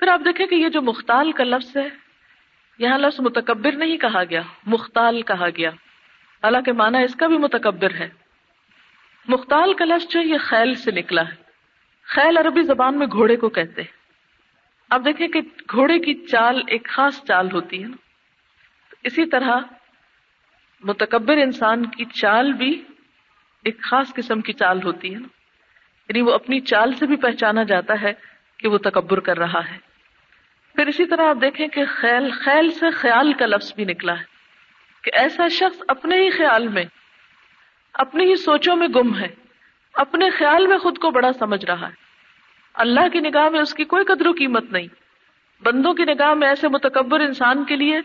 پھر آپ دیکھیں کہ یہ جو مختال کا لفظ ہے، یہاں لفظ متکبر نہیں کہا گیا، مختال کہا گیا۔ حالانکہ معنی اس کا بھی متکبر ہے۔ مختال کا لفظ جو یہ خیل سے نکلا ہے۔ خیل عربی زبان میں گھوڑے کو کہتے ہیں۔ آپ دیکھیں کہ گھوڑے کی چال ایک خاص چال ہوتی ہے نا۔ اسی طرح متکبر انسان کی چال بھی ایک خاص قسم کی چال ہوتی ہے نا۔ یعنی وہ اپنی چال سے بھی پہچانا جاتا ہے کہ وہ تکبر کر رہا ہے۔ پھر اسی طرح آپ دیکھیں کہ خیل خیل سے خیال کا لفظ بھی نکلا ہے کہ ایسا شخص اپنے ہی خیال میں، اپنی ہی سوچوں میں گم ہے، اپنے خیال میں خود کو بڑا سمجھ رہا ہے۔ اللہ کی نگاہ میں اس کی کوئی قدر و قیمت نہیں۔ بندوں کی نگاہ میں ایسے متکبر انسان کے لیے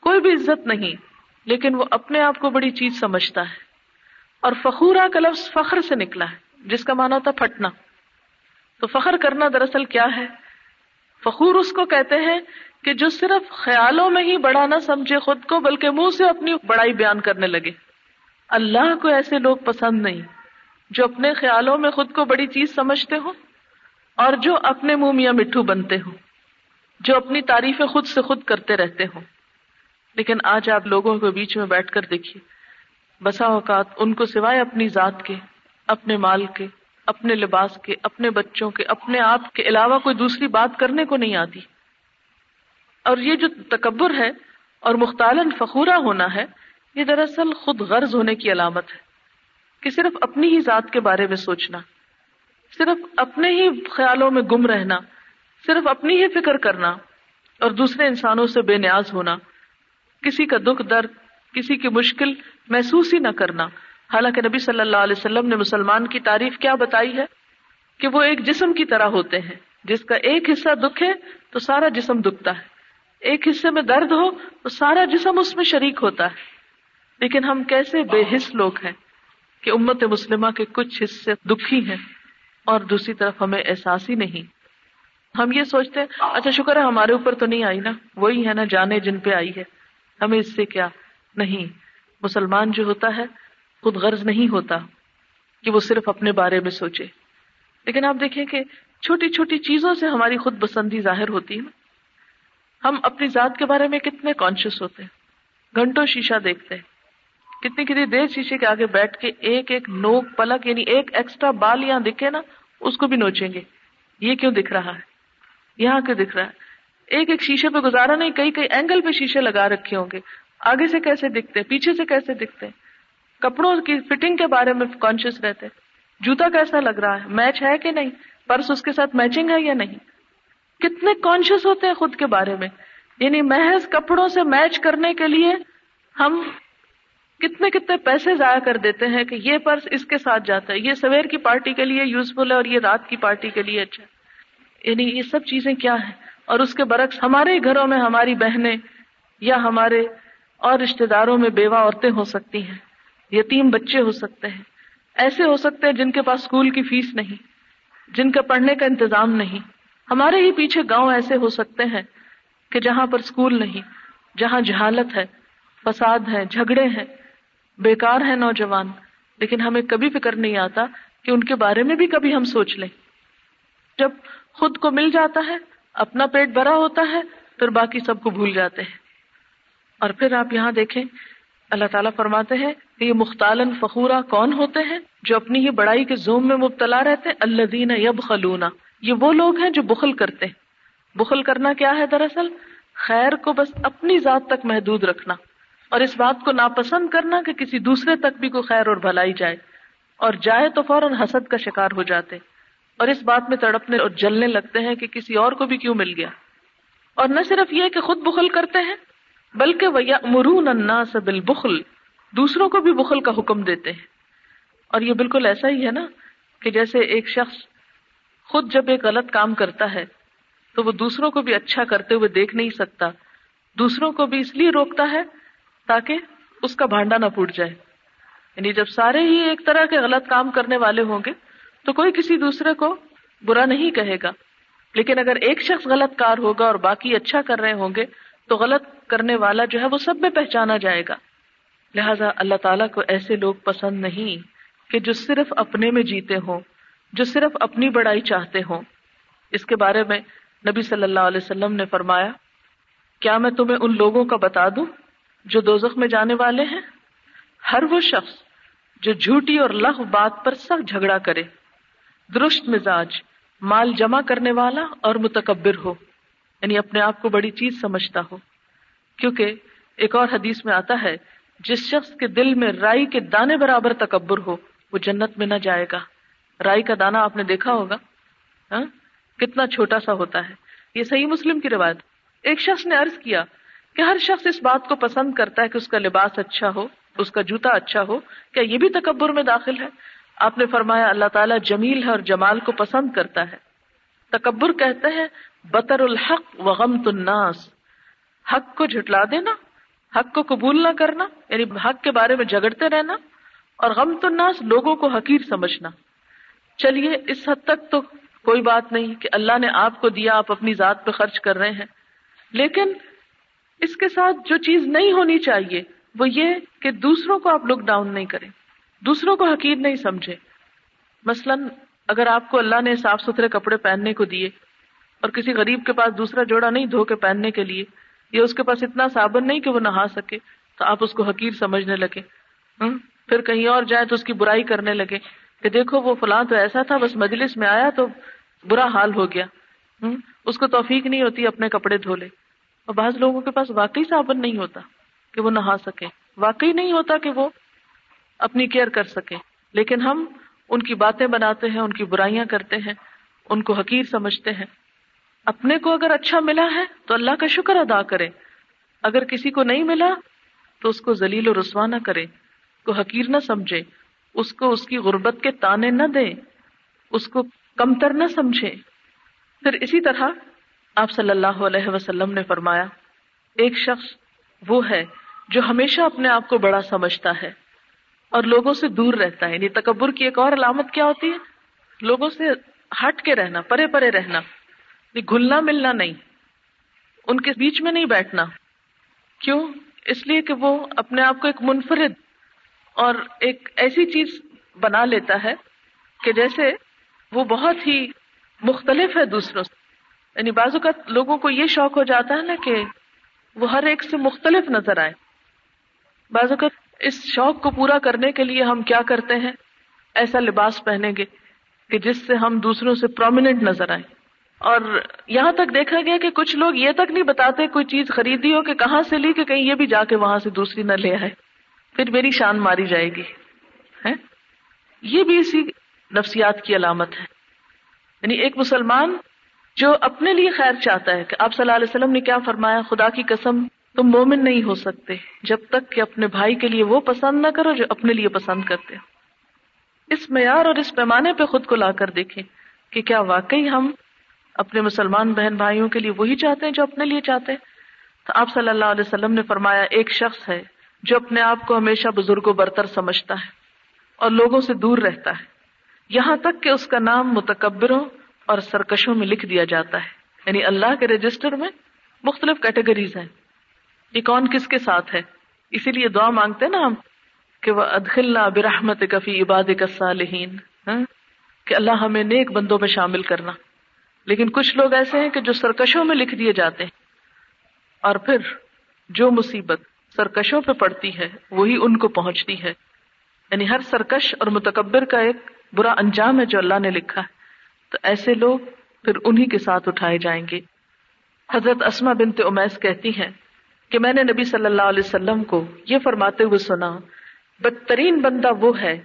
کوئی بھی عزت نہیں، لیکن وہ اپنے آپ کو بڑی چیز سمجھتا ہے۔ اور فخورا کا لفظ فخر سے نکلا ہے، جس کا مانا تھا پھٹنا۔ تو فخر کرنا دراصل کیا ہے؟ فخور اس کو کہتے ہیں کہ جو صرف خیالوں میں ہی بڑا نہ سمجھے خود کو، بلکہ منہ سے اپنی بڑائی بیان کرنے لگے۔ اللہ کو ایسے لوگ پسند نہیں جو اپنے خیالوں میں خود کو بڑی چیز سمجھتے ہو اور جو اپنے منہ میاں مٹھو بنتے ہو جو اپنی تعریفیں خود سے خود کرتے رہتے ہوں۔ لیکن آج آپ لوگوں کے بیچ میں بیٹھ کر دیکھیے، بسا اوقات ان کو سوائے اپنی ذات کے، اپنے مال کے اپنے لباس کے، اپنے بچوں کے، اپنے آپ کے علاوہ کوئی دوسری بات کرنے کو نہیں آتی۔ اور یہ جو تکبر ہے اور مختالن فخورہ ہونا ہے، یہ دراصل خود غرض ہونے کی علامت ہے کہ صرف اپنی ہی ذات کے بارے میں سوچنا، صرف اپنے ہی خیالوں میں گم رہنا، صرف اپنی ہی فکر کرنا اور دوسرے انسانوں سے بے نیاز ہونا، کسی کا دکھ درد، کسی کی مشکل محسوس ہی نہ کرنا حالانکہ نبی صلی اللہ علیہ وسلم نے مسلمان کی تعریف کیا بتائی ہے کہ وہ ایک جسم کی طرح ہوتے ہیں۔ جس کا ایک حصہ دکھ ہے تو سارا جسم دکھتا ہے۔ ایک حصے میں درد ہو تو سارا جسم اس میں شریک ہوتا ہے۔ لیکن ہم کیسے بے حص لوگ ہیں کہ امت مسلمہ کے کچھ حصے دکھی ہیں اور دوسری طرف ہمیں احساس ہی نہیں۔ ہم یہ سوچتے ہیں اچھا شکر ہے ہمارے اوپر تو نہیں آئی نا۔ وہی ہے نا جانے جن پہ آئی ہے۔ ہمیں اس سے کیا نہیں۔ مسلمان جو ہوتا ہے خود غرض نہیں ہوتا کہ وہ صرف اپنے بارے میں سوچے۔ لیکن آپ دیکھیں کہ چھوٹی چھوٹی چیزوں سے ہماری خود پسندی ظاہر ہوتی ہے۔ ہم اپنی ذات کے بارے میں کتنے کانشیس ہوتے ہیں، گھنٹوں شیشہ دیکھتے ہیں، کتنی کتنی دیر شیشے کے آگے بیٹھ کے ایک ایک نوک پلک یعنی ایک ایکسٹرا بال یہاں دکھے نا، اس کو بھی نوچیں گے۔ یہ کیوں دکھ رہا ہے؟ یہاں کیوں دکھ رہا ہے؟ ایک ایک شیشے پہ گزارا نہیں، کئی کئی اینگل پہ شیشے لگا رکھے ہوں گے۔ آگے سے کیسے دکھتے ہیں؟ پیچھے سے کیسے دکھتے ہیں؟ کپڑوں کی فٹنگ کے بارے میں کانشیس رہتے۔ جوتا کیسا لگ رہا ہے؟ میچ ہے کہ نہیں؟ پرس اس کے ساتھ میچنگ ہے یا نہیں؟ کتنے کانشیس ہوتے ہیں خود کے بارے میں؟ یعنی محض کپڑوں سے میچ کرنے کے لیے ہم کتنے کتنے پیسے ضائع کر دیتے ہیں کہ یہ پرس اس کے ساتھ جاتا ہے۔ یہ سویر کی پارٹی کے لیے یوزفل ہے اور یہ رات کی پارٹی کے لیے اچھا یعنی یہ سب چیزیں کیا ہیں؟ اور اس کے برعکس ہمارے گھروں میں ہماری بہنیں یا ہمارے اور رشتے داروں میں بیوہ عورتیں ہو سکتی ہیں۔ یتیم بچے ہو سکتے ہیں۔ ایسے ہو سکتے ہیں جن کے پاس اسکول کی فیس نہیں، جن کا پڑھنے کا انتظام نہیں۔ ہمارے ہی پیچھے گاؤں ایسے ہو سکتے ہیں کہ جہاں پر اسکول نہیں، جہاں جہالت ہے، فساد ہے، جھگڑے ہیں۔ بیکار ہے نوجوان، لیکن ہمیں کبھی فکر نہیں آتا کہ ان کے بارے میں بھی کبھی ہم سوچ لیں۔ جب خود کو مل جاتا ہے، اپنا پیٹ بھرا ہوتا ہے، پھر باقی سب کو بھول جاتے ہیں۔ اور پھر آپ یہاں دیکھیں اللہ تعالیٰ فرماتے ہیں کہ یہ مختالن فخورا کون ہوتے ہیں؟ جو اپنی ہی بڑائی کے زوم میں مبتلا رہتے اللہ دین یب خلونا یہ وہ لوگ ہیں جو بخل کرتے ہیں۔ بخل کرنا کیا ہے دراصل؟ خیر کو بس اپنی ذات تک محدود رکھنا۔ اور اس بات کو ناپسند کرنا کہ کسی دوسرے تک بھی کوئی خیر اور بھلائی جائے۔ اور جائے تو فوراً حسد کا شکار ہو جاتے۔ اور اس بات میں تڑپنے اور جلنے لگتے ہیں کہ کسی اور کو بھی کیوں مل گیا۔ اور نہ صرف یہ کہ خود بخل کرتے ہیں بلکہ وہ مرون الناس بالبخل، دوسروں کو بھی بخل کا حکم دیتے ہیں۔ اور یہ بالکل ایسا ہی ہے نا کہ جیسے ایک شخص خود جب ایک غلط کام کرتا ہے، تو وہ دوسروں کو بھی اچھا کرتے ہوئے دیکھ نہیں سکتا۔ دوسروں کو بھی اس لیے روکتا ہے تاکہ اس کا بھانڈا نہ پوٹ جائے۔ یعنی جب سارے ہی ایک طرح کے غلط کام کرنے والے ہوں گے، تو کوئی کسی دوسرے کو برا نہیں کہے گا۔ لیکن اگر ایک شخص غلط کار ہوگا اور باقی اچھا کر رہے ہوں گے تو غلط کرنے والا جو ہے وہ سب میں پہچانا جائے گا۔ لہذا اللہ تعالیٰ کو ایسے لوگ پسند نہیں کہ جو صرف اپنے میں جیتے ہوں، جو صرف اپنی بڑائی چاہتے ہوں۔ اس کے بارے میں نبی صلی اللہ علیہ وسلم نے فرمایا، کیا میں تمہیں ان لوگوں کا بتا دوں جو دوزخ میں جانے والے ہیں؟ ہر وہ شخص جو جھوٹی اور لغ بات پر سخت جھگڑا کرے، درست مزاج، مال جمع کرنے والا اور متکبر ہو۔ یعنی اپنے آپ کو بڑی چیز سمجھتا ہو۔ کیونکہ ایک اور حدیث میں آتا ہے، جس شخص کے دل میں رائی کے دانے برابر تکبر ہو، وہ جنت میں نہ جائے گا۔ رائی کا دانا آپ نے دیکھا ہوگا ہاں؟ کتنا چھوٹا سا ہوتا ہے۔ یہ صحیح مسلم کی روایت۔ ایک شخص نے عرض کیا کہ ہر شخص اس بات کو پسند کرتا ہے کہ اس کا لباس اچھا ہو، اس کا جوتا اچھا ہو۔ کیا یہ بھی تکبر میں داخل ہے؟ آپ نے فرمایا، اللہ تعالیٰ جمیل ہے اور جمال کو پسند کرتا ہے۔ تکبر کہتے ہیں، بطر الحق و غم الناس۔ حق کو جھٹلا دینا، حق کو قبول نہ کرنا یعنی حق کے بارے میں جگڑتے رہنا اور غم الناس لوگوں کو حقیر سمجھنا۔ چلیے، اس حد تک تو کوئی بات نہیں کہ اللہ نے آپ کو دیا، آپ اپنی ذات پہ خرچ کر رہے ہیں۔ لیکن اس کے ساتھ جو چیز نہیں ہونی چاہیے، وہ یہ کہ دوسروں کو آپ لک ڈاؤن نہیں کریں، دوسروں کو حقیر نہیں سمجھے مثلا اگر آپ کو اللہ نے صاف ستھرے کپڑے پہننے کو دیے اور کسی غریب کے پاس دوسرا جوڑا نہیں دھو کے پہننے کے لیے یا اس کے پاس اتنا صابن نہیں کہ وہ نہا سکے، تو آپ اس کو حقیر سمجھنے لگے۔ پھر کہیں اور جائے تو اس کی برائی کرنے لگے کہ دیکھو وہ فلاں تو ایسا تھا، بس مجلس میں آیا تو برا حال ہو گیا۔ اس کو توفیق نہیں ہوتی اپنے کپڑے دھو لے۔ اور بعض لوگوں کے پاس واقعی صابن نہیں ہوتا کہ وہ نہا سکے۔ واقعی نہیں ہوتا کہ وہ اپنی کیئر کر سکے۔ لیکن ہم ان کی باتیں بناتے ہیں، ان کی برائیاں کرتے ہیں، ان کو حقیر سمجھتے ہیں۔ اپنے کو اگر اچھا ملا ہے تو اللہ کا شکر ادا کرے۔ اگر کسی کو نہیں ملا تو اس کو ذلیل و رسوا نہ کرے کو حقیر نہ سمجھے، اس کو اس کی غربت کے تانے نہ دے، اس کو کمتر نہ سمجھے۔ پھر اسی طرح آپ صلی اللہ علیہ وسلم نے فرمایا، ایک شخص وہ ہے جو ہمیشہ اپنے آپ کو بڑا سمجھتا ہے۔ اور لوگوں سے دور رہتا ہے۔ یعنی تکبر کی ایک اور علامت کیا ہوتی ہے؟ لوگوں سے ہٹ کے رہنا، پرے پرے رہنا۔ یعنی گھلنا ملنا نہیں۔ ان کے بیچ میں نہیں بیٹھنا۔ کیوں؟ اس لیے کہ وہ اپنے آپ کو ایک منفرد اور ایک ایسی چیز بنا لیتا ہے کہ جیسے وہ بہت ہی مختلف ہے دوسروں سے۔ یعنی بعض اوقات لوگوں کو یہ شوق ہو جاتا ہے نا کہ وہ ہر ایک سے مختلف نظر آئے۔ بعض اوقات اس شوق کو پورا کرنے کے لیے ہم کیا کرتے ہیں؟ ایسا لباس پہنیں گے کہ جس سے ہم دوسروں سے پرومیننٹ نظر آئیں۔ اور یہاں تک دیکھا گیا کہ کچھ لوگ یہ تک نہیں بتاتے کوئی چیز خریدی ہو کہ کہاں سے لی کہ کہیں یہ بھی جا کے وہاں سے دوسری نہ لے آئے۔ پھر میری شان ماری جائے گی۔ یہ بھی اسی نفسیات کی علامت ہے۔ یعنی ایک مسلمان جو اپنے لیے خیر چاہتا ہے کہ آپ صلی اللہ علیہ وسلم نے کیا فرمایا؟ خدا کی قسم تم مومن نہیں ہو سکتے جب تک کہ اپنے بھائی کے لیے وہ پسند نہ کرو جو اپنے لیے پسند کرتے اس معیار اور اس پیمانے پہ خود کو لا کر دیکھیں کہ کیا واقعی ہم اپنے مسلمان بہن بھائیوں کے لیے وہی چاہتے ہیں جو اپنے لیے چاہتے ہیں۔ تو آپ صلی اللہ علیہ وسلم نے فرمایا، ایک شخص ہے جو اپنے آپ کو ہمیشہ بزرگ و برتر سمجھتا ہے اور لوگوں سے دور رہتا ہے۔ یہاں تک کہ اس کا نام متکبروں اور سرکشوں میں لکھ دیا جاتا ہے۔ یعنی اللہ کے رجسٹر میں مختلف کیٹیگریز ہیں۔ یہ کون کس کے ساتھ ہے؟ اسی لیے دعا مانگتے نا ہم کہ وہ ادخل برحمت کفی عباد کا صالحین ہاں؟ کہ اللہ ہمیں نیک بندوں میں شامل کرنا۔ لیکن کچھ لوگ ایسے ہیں کہ جو سرکشوں میں لکھ دیے جاتے ہیں۔ اور پھر جو مصیبت سرکشوں پہ پڑتی ہے، وہی ان کو پہنچتی ہے۔ یعنی ہر سرکش اور متکبر کا ایک برا انجام ہے جو اللہ نے لکھا ہے۔ تو ایسے لوگ پھر انہی کے ساتھ اٹھائے جائیں گے۔ حضرت اسما بنت امیس کہتی ہیں کہ میں نے نبی صلی اللہ علیہ وسلم کو یہ فرماتے ہوئے سنا، بدترین بندہ وہ ہے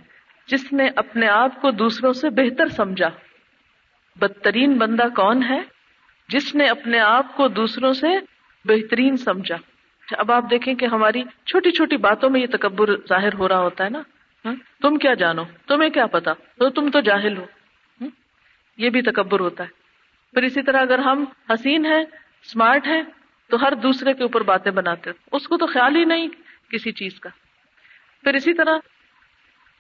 جس نے اپنے آپ کو دوسروں سے بہتر سمجھا۔ بدترین بندہ کون ہے جس نے اپنے آپ کو دوسروں سے بہترین سمجھا۔ اب آپ دیکھیں کہ ہماری چھوٹی چھوٹی باتوں میں یہ تکبر ظاہر ہو رہا ہوتا ہے نا۔ ہاں؟ تم کیا جانو؟ تمہیں کیا پتا؟ تو تم تو جاہل ہو۔ ہاں؟ یہ بھی تکبر ہوتا ہے۔ پھر اسی طرح اگر ہم حسین ہیں اسمارٹ ہیں تو ہر دوسرے کے اوپر باتیں بناتے اس کو تو خیال ہی نہیں کسی چیز کا۔ پھر اسی طرح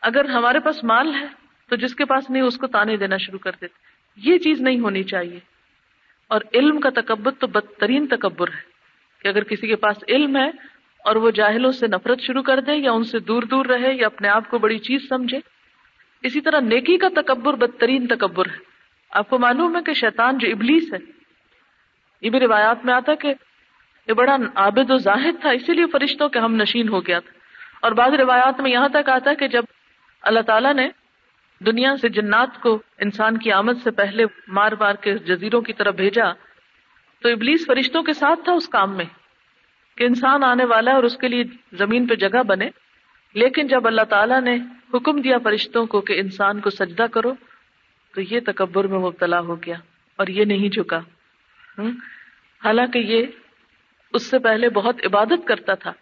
اگر ہمارے پاس مال ہے تو جس کے پاس نہیں اس کو تانے دینا شروع کر دیتے۔ یہ چیز نہیں ہونی چاہیے۔ اور علم کا تکبر تو بدترین تکبر ہے۔ کہ اگر کسی کے پاس علم ہے اور وہ جاہلوں سے نفرت شروع کر دے یا ان سے دور دور رہے یا اپنے آپ کو بڑی چیز سمجھے۔ اسی طرح نیکی کا تکبر بدترین تکبر ہے۔ آپ کو معلوم ہے کہ شیطان جو ابلیس ہے، یہ بھی روایات میں آتا کہ یہ بڑا عابد و زاہد تھا، اسی لیے فرشتوں کے ہم نشین ہو گیا تھا۔ اور بعض روایات میں یہاں تک آتا کہ جب اللہ تعالیٰ نے دنیا سے جنات کو انسان کی آمد سے پہلے مار مار کے جزیروں کی طرف بھیجا، تو ابلیس فرشتوں کے ساتھ تھا اس کام میں کہ انسان آنے والا ہے اور اس کے لیے زمین پہ جگہ بنے۔ لیکن جب اللہ تعالیٰ نے حکم دیا فرشتوں کو کہ انسان کو سجدہ کرو، تو یہ تکبر میں مبتلا ہو گیا اور یہ نہیں جھکا۔ حالانکہ یہ اس سے پہلے بہت عبادت کرتا تھا۔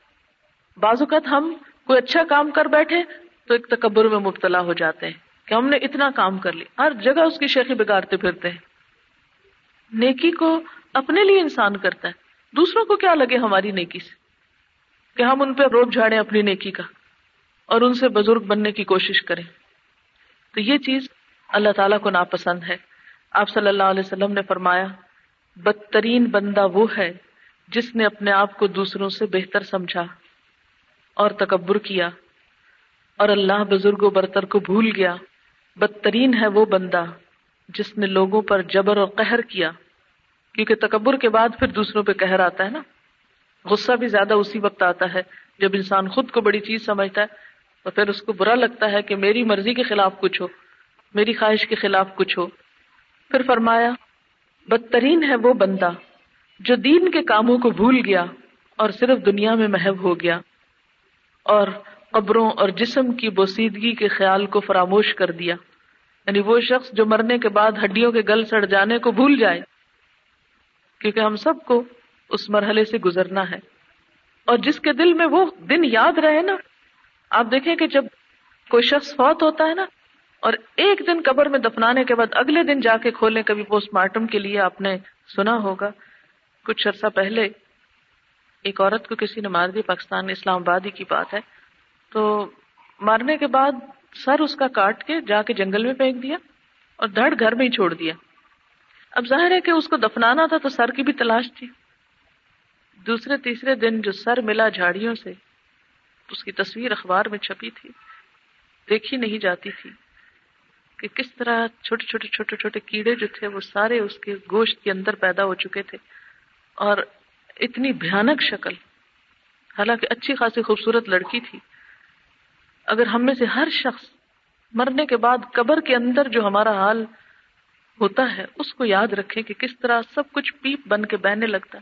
بعض اوقات ہم کوئی اچھا کام کر بیٹھے تو ایک تکبر میں مبتلا ہو جاتے ہیں کہ ہم نے اتنا کام کر لیا۔ ہر جگہ اس کی شیخی بگاڑتے پھرتے ہیں۔ نیکی کو اپنے لیے انسان کرتا ہے۔ دوسروں کو کیا لگے ہماری نیکی سے؟ کہ ہم ان پہ روپ جھاڑے اپنی نیکی کا اور ان سے بزرگ بننے کی کوشش کریں۔ تو یہ چیز اللہ تعالیٰ کو ناپسند ہے۔ آپ صلی اللہ علیہ وسلم نے فرمایا، بدترین بندہ وہ ہے جس نے اپنے آپ کو دوسروں سے بہتر سمجھا اور تکبر کیا اور اللہ بزرگ و برتر کو بھول گیا، بدترین ہے وہ بندہ جس نے لوگوں پر جبر اور قہر کیا، کیونکہ تکبر کے بعد پھر دوسروں پہ قہر آتا ہے نا۔ غصہ بھی زیادہ اسی وقت آتا ہے جب انسان خود کو بڑی چیز سمجھتا ہے تو پھر اس کو برا لگتا ہے کہ میری مرضی کے خلاف کچھ ہو، میری خواہش کے خلاف کچھ ہو۔ پھر فرمایا، بدترین ہے وہ بندہ جو دین کے کاموں کو بھول گیا اور صرف دنیا میں محب ہو گیا اور قبروں اور جسم کی بوسیدگی کے خیال کو فراموش کر دیا۔ یعنی وہ شخص جو مرنے کے بعد ہڈیوں کے گل سڑ جانے کو بھول جائے، کیونکہ ہم سب کو اس مرحلے سے گزرنا ہے۔ اور جس کے دل میں وہ دن یاد رہے نا، آپ دیکھیں کہ جب کوئی شخص فوت ہوتا ہے نا، اور ایک دن قبر میں دفنانے کے بعد اگلے دن جا کے کھولیں، کبھی پوسٹ مارٹم کے لیے آپ نے سنا ہوگا۔ کچھ عرصہ پہلے ایک عورت کو کسی نے مار دی پاکستان اسلام آباد ہی کی بات ہے، تو مارنے کے بعد سر اس کا کاٹ کے جا کے جنگل میں پھینک دیا اور دھڑ گھر میں ہی چھوڑ دیا۔ اب ظاہر ہے کہ اس کو دفنانا تھا تو سر کی بھی تلاش تھی۔ دوسرے تیسرے دن جو سر ملا جھاڑیوں سے، اس کی تصویر اخبار میں چھپی تھی، دیکھی نہیں جاتی تھی کہ کس طرح چھوٹے چھوٹے چھوٹے چھوٹے کیڑے جو تھے وہ سارے اس کے گوشت کے اندر پیدا ہو چکے تھے۔ اور اتنی بھیانک شکل۔ حالانکہ اچھی خاصی خوبصورت لڑکی تھی۔ اگر ہم میں سے ہر شخص مرنے کے بعد قبر کے اندر جو ہمارا حال ہوتا ہے، اس کو یاد رکھے کہ کس طرح سب کچھ پیپ بن کے بہنے لگتا۔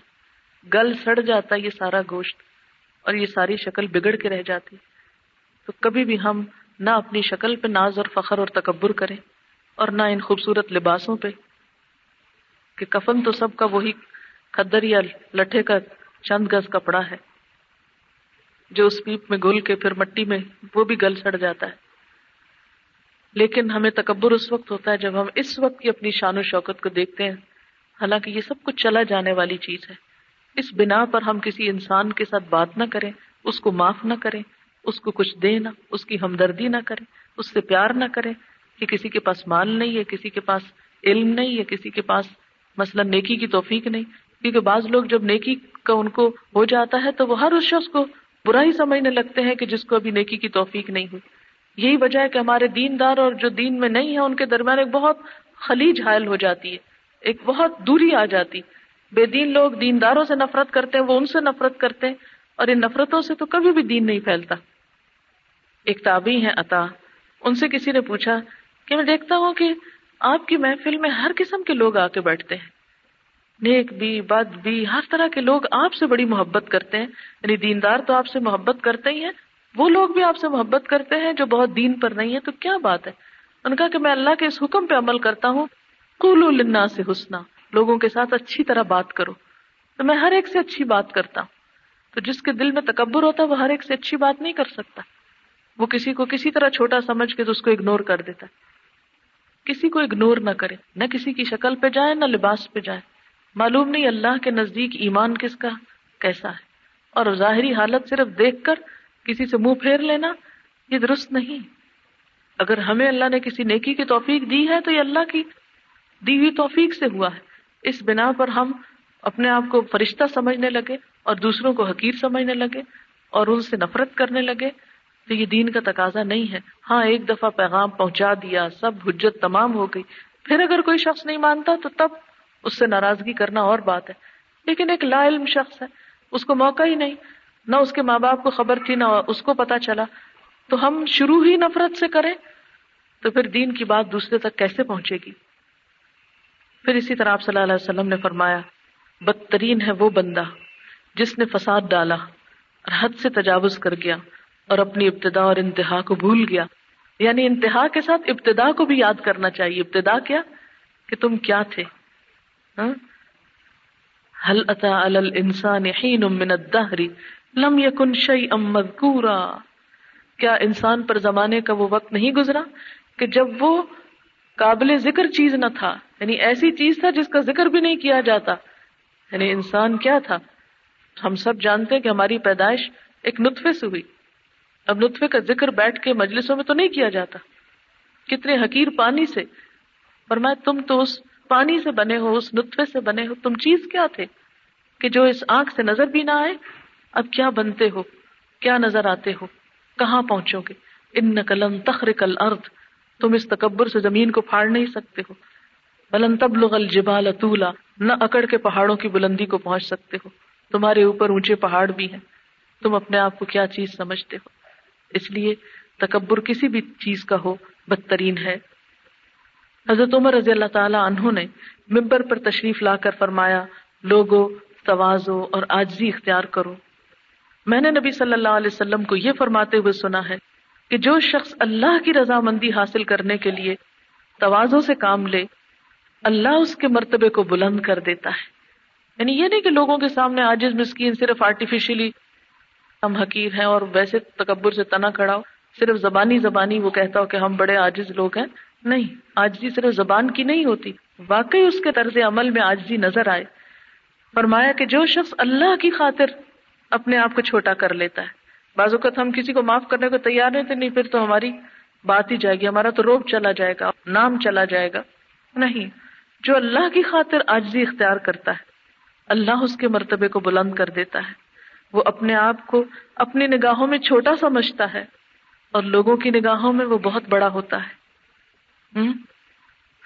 گل سڑ جاتا ہے یہ سارا گوشت اور یہ ساری شکل بگڑ کے رہ جاتی۔ تو کبھی بھی ہم نہ اپنی شکل پہ ناز اور فخر اور تکبر کریں اور نہ ان خوبصورت لباسوں پہ، کہ کفن تو سب کا وہی کھدر یا لٹھے کا چند گز کپڑا ہے۔ جو اس پیپ میں گل کے پھر مٹی میں، وہ بھی گل سڑ جاتا ہے۔ لیکن ہمیں تکبر اس وقت ہوتا ہے جب ہم اس وقت کی اپنی شان و شوکت کو دیکھتے ہیں۔ حالانکہ یہ سب کچھ چلا جانے والی چیز ہے۔ اس بنا پر ہم کسی انسان کے ساتھ بات نہ کریں، اس کو معاف نہ کریں، اس کو کچھ دے نہ، اس کی ہمدردی نہ کریں، اس سے پیار نہ کریں کہ کسی کے پاس مال نہیں ہے، کسی کے پاس علم نہیں ہے، کسی کے پاس مثلا نیکی کی توفیق نہیں۔ کیونکہ بعض لوگ جب نیکی کا ان کو ہو جاتا ہے تو وہ ہر اس شخص کو برا ہی سمجھنے لگتے ہیں کہ جس کو ابھی نیکی کی توفیق نہیں ہوئی۔ یہی وجہ ہے کہ ہمارے دین دار اور جو دین میں نہیں ہے ان کے درمیان ایک بہت خلیج حائل ہو جاتی ہے، ایک بہت دوری آ جاتی۔ بے دین لوگ دینداروں سے نفرت کرتے ہیں، وہ ان سے نفرت کرتے ہیں، اور ان نفرتوں سے تو کبھی بھی دین نہیں پھیلتا۔ ایک تابی ہے عطا۔ ان سے کسی نے پوچھا کہ میں دیکھتا ہوں کہ آپ کی محفل میں ہر قسم کے لوگ آ کے بیٹھتے ہیں۔ نیک بھی، بد بھی، ہر طرح کے لوگ آپ سے بڑی محبت کرتے ہیں یعنی دیندار تو آپ سے محبت کرتے ہی ہیں، وہ لوگ بھی آپ سے محبت کرتے ہیں جو بہت دین پر نہیں ہے تو کیا بات ہے؟ ان کا کہ میں اللہ کے اس حکم پہ عمل کرتا ہوں کولو لنا سے حسنا، لوگوں کے ساتھ اچھی طرح بات کرو۔ تو میں ہر ایک سے اچھی بات کرتا ہوں۔ تو جس کے دل میں تکبر ہوتا ہے، وہ ہر ایک سے اچھی بات نہیں کر سکتا۔ وہ کسی کو کسی طرح چھوٹا سمجھ کے تو اس کو اگنور کر دیتا ہے۔ کسی کو اگنور نہ کرے، نہ کسی کی شکل پہ جائے، نہ لباس پہ جائے۔ معلوم نہیں اللہ کے نزدیک ایمان کس کا کیسا ہے۔ اور ظاہری حالت صرف دیکھ کر کسی سے منہ پھیر لینا یہ درست نہیں۔ اگر ہمیں اللہ نے کسی نیکی کی توفیق دی ہے تو یہ اللہ کی دی ہوئی توفیق سے ہوا ہے۔ اس بنا پر ہم اپنے آپ کو فرشتہ سمجھنے لگے اور دوسروں کو حقیر سمجھنے لگے اور ان سے نفرت کرنے لگے۔ تو یہ دین کا تقاضا نہیں ہے۔ ہاں ایک دفعہ پیغام پہنچا دیا، سب حجت تمام ہو گئی۔ پھر اگر کوئی شخص نہیں مانتا تو تب اس سے ناراضگی کرنا اور بات ہے۔ لیکن ایک لا علم شخص ہے۔ اس کو موقع ہی نہیں۔ نہ اس کے ماں باپ کو خبر تھی، نہ اس کو پتا چلا۔ تو ہم شروع ہی نفرت سے کریں تو پھر دین کی بات دوسرے تک کیسے پہنچے گی؟ پھر اسی طرح آپ صلی اللہ علیہ وسلم نے فرمایا، بدترین ہے وہ بندہ جس نے فساد ڈالا اور حد سے تجاوز کر گیا اور اپنی ابتدا اور انتہا کو بھول گیا۔ یعنی انتہا کے ساتھ ابتدا کو بھی یاد کرنا چاہیے۔ ابتدا کیا؟ کہ تم کیا تھے؟ ہاں؟ حل اتا الانسان حین من الدہر لم یکن شیئا مذکورا کیا انسان پر زمانے کا وہ وقت نہیں گزرا کہ جب وہ قابل ذکر چیز نہ تھا؟ یعنی ایسی چیز تھا جس کا ذکر بھی نہیں کیا جاتا. یعنی انسان کیا تھا؟ ہم سب جانتے ہیں کہ ہماری پیدائش ایک نطفے سے ہوئی. اب نطفے کا ذکر بیٹھ کے مجلسوں میں تو نہیں کیا جاتا. کتنے حقیر پانی سے. اور میں تم تو اس پانی سے بنے ہو، اس نطفے سے بنے ہو، تم چیز کیا تھے کہ جو اس آنکھ سے نظر بھی نہ آئے؟ اب کیا بنتے ہو؟ کیا نظر آتے ہو؟ کہاں پہنچو گے؟ ان نقلم تخر کل ارد تم اس تکبر سے زمین کو پھاڑ نہیں سکتے ہو۔ بلن تبلغ الجبال طولا، نہ اکڑ کے پہاڑوں کی بلندی کو پہنچ سکتے ہو۔ تمہارے اوپر اونچے پہاڑ بھی ہیں۔ تم اپنے آپ کو کیا چیز سمجھتے ہو؟ اس لیے تکبر کسی بھی چیز کا ہو، بدترین ہے۔ حضرت عمر رضی اللہ تعالی عنہ نے ممبر پر تشریف لا کر فرمایا، لوگو، توازو اور آجزی اختیار کرو۔ میں نے نبی صلی اللہ علیہ وسلم کو یہ فرماتے ہوئے سنا ہے کہ جو شخص اللہ کی رضامندی حاصل کرنے کے لیے توازو سے کام لے، اللہ اس کے مرتبے کو بلند کر دیتا ہے۔ یعنی یہ نہیں کہ لوگوں کے سامنے آجز مسکین صرف آرٹیفیشلی ہم حقیر ہیں اور ویسے تکبر سے تنا کھڑا ہو، صرف زبانی زبانی وہ کہتا ہو کہ ہم بڑے آجز لوگ ہیں۔ نہیں، آجزی صرف زبان کی نہیں ہوتی، واقعی اس کے طرز عمل میں آجزی نظر آئے۔ فرمایا کہ جو شخص اللہ کی خاطر اپنے آپ کو چھوٹا کر لیتا ہے۔ بعض اوقات ہم کسی کو معاف کرنے کو تیار نہیں تھے، نہیں، پھر تو ہماری بات ہی جائے گی، ہمارا تو روب چلا جائے گا، نام چلا جائے گا۔ نہیں، جو اللہ کی خاطر آجزی اختیار کرتا ہے، اللہ اس کے مرتبے کو بلند کر دیتا ہے۔ وہ اپنے آپ کو اپنی نگاہوں میں چھوٹا سمجھتا ہے اور لوگوں کی نگاہوں میں وہ بہت بڑا ہوتا ہے۔